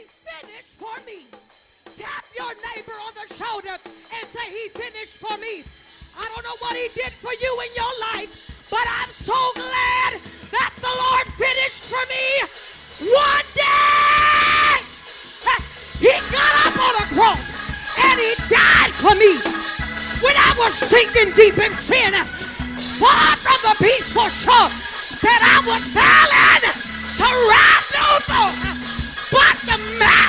He finished for me. Tap your neighbor on the shoulder and say, He finished for me. I don't know what He did for you in your life, but I'm so glad that the Lord finished for me one day. He got up on a cross and He died for me when I was sinking deep in sin, far from the peaceful shore that I was falling to rob no But the Master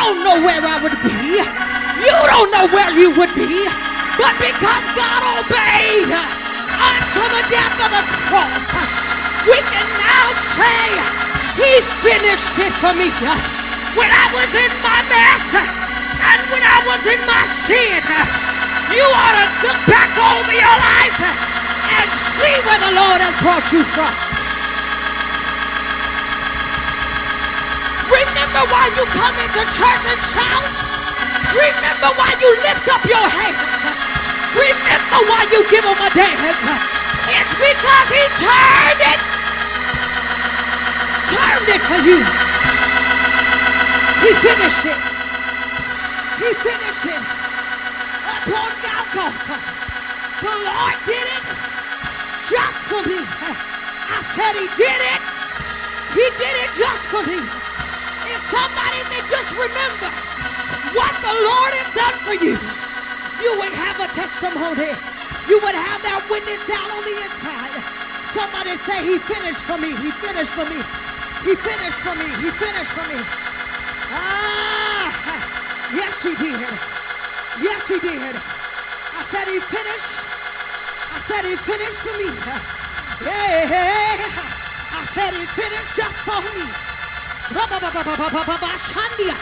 don't know where I would be. You don't know where you would be. But because God obeyed unto the death of the cross, we can now say he finished it for me. When I was in my mess and when I was in my sin, you ought to look back over your life and see where the Lord has brought you from. Remember why you for you. He finished it. He finished it. Upon Golgotha. The Lord did it just for me. I said he did it. He did it just for me. If somebody may just remember what the Lord has done for you, you would have a testimony. You would have that witness down on the inside. Somebody say, He finished for me. He finished for me. He finished for me. He finished for me. Ah, yes, He did. Yes, He did. I said, He finished. I said, He finished for me. Yeah. I said, He finished just for me. Shandia.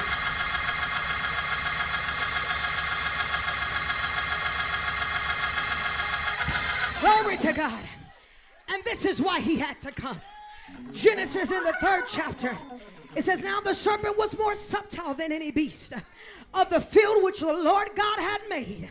Glory to God. And this is why he had to come. Genesis in the third chapter. It says, Now the serpent was more subtle than any beast of the field which the Lord God had made.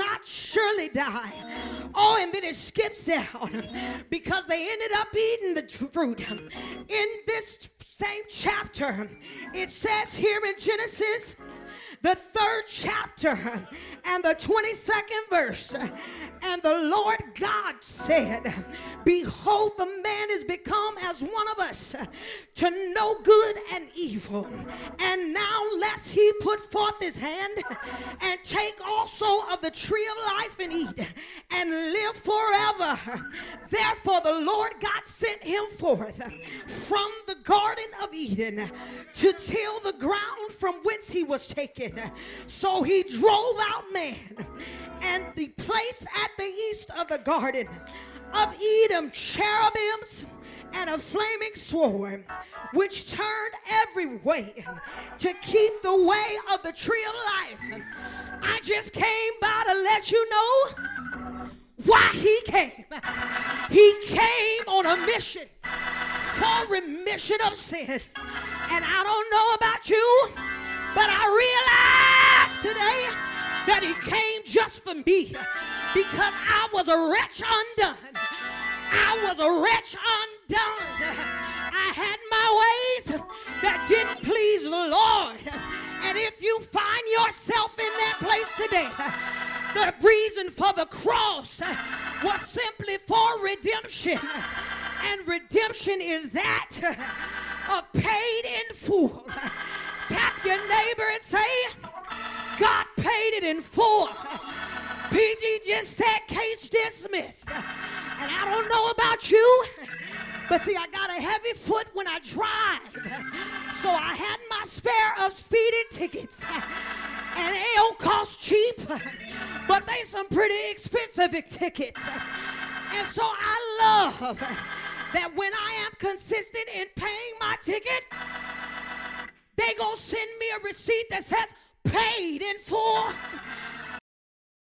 not surely die. Oh, and then it skips down because they ended up eating the fruit. In this same chapter, it says here in Genesis, the third chapter and the 22nd verse. And the Lord God said, Behold, the man is become as one of us to know good and evil. And now lest he put forth his hand and take also of the tree of life and eat and live forever. Therefore, the Lord God sent him forth from the Garden of Eden to till the ground from whence he was taken. So he drove out man and the place at the east of the Garden of Eden cherubims and a flaming sword which turned every way to keep the way of the tree of life. I just came by to let you know why he came. He came on a mission for remission of sins. And I don't know about you, but I me because I was a wretch undone. I was a wretch undone. I had my ways that didn't please the Lord. And if you find yourself in that place today, the reason for the cross was simply for redemption. And redemption is that of paid in full. Tap your neighbor and say, God paid it in full. PG just said case dismissed. And I don't know about you, but see, I got a heavy foot when I drive. So I had my spare of speeding tickets. And they don't cost cheap, but they some pretty expensive tickets. And so I love that when I am consistent in paying my ticket, they gonna send me a receipt that says paid in full.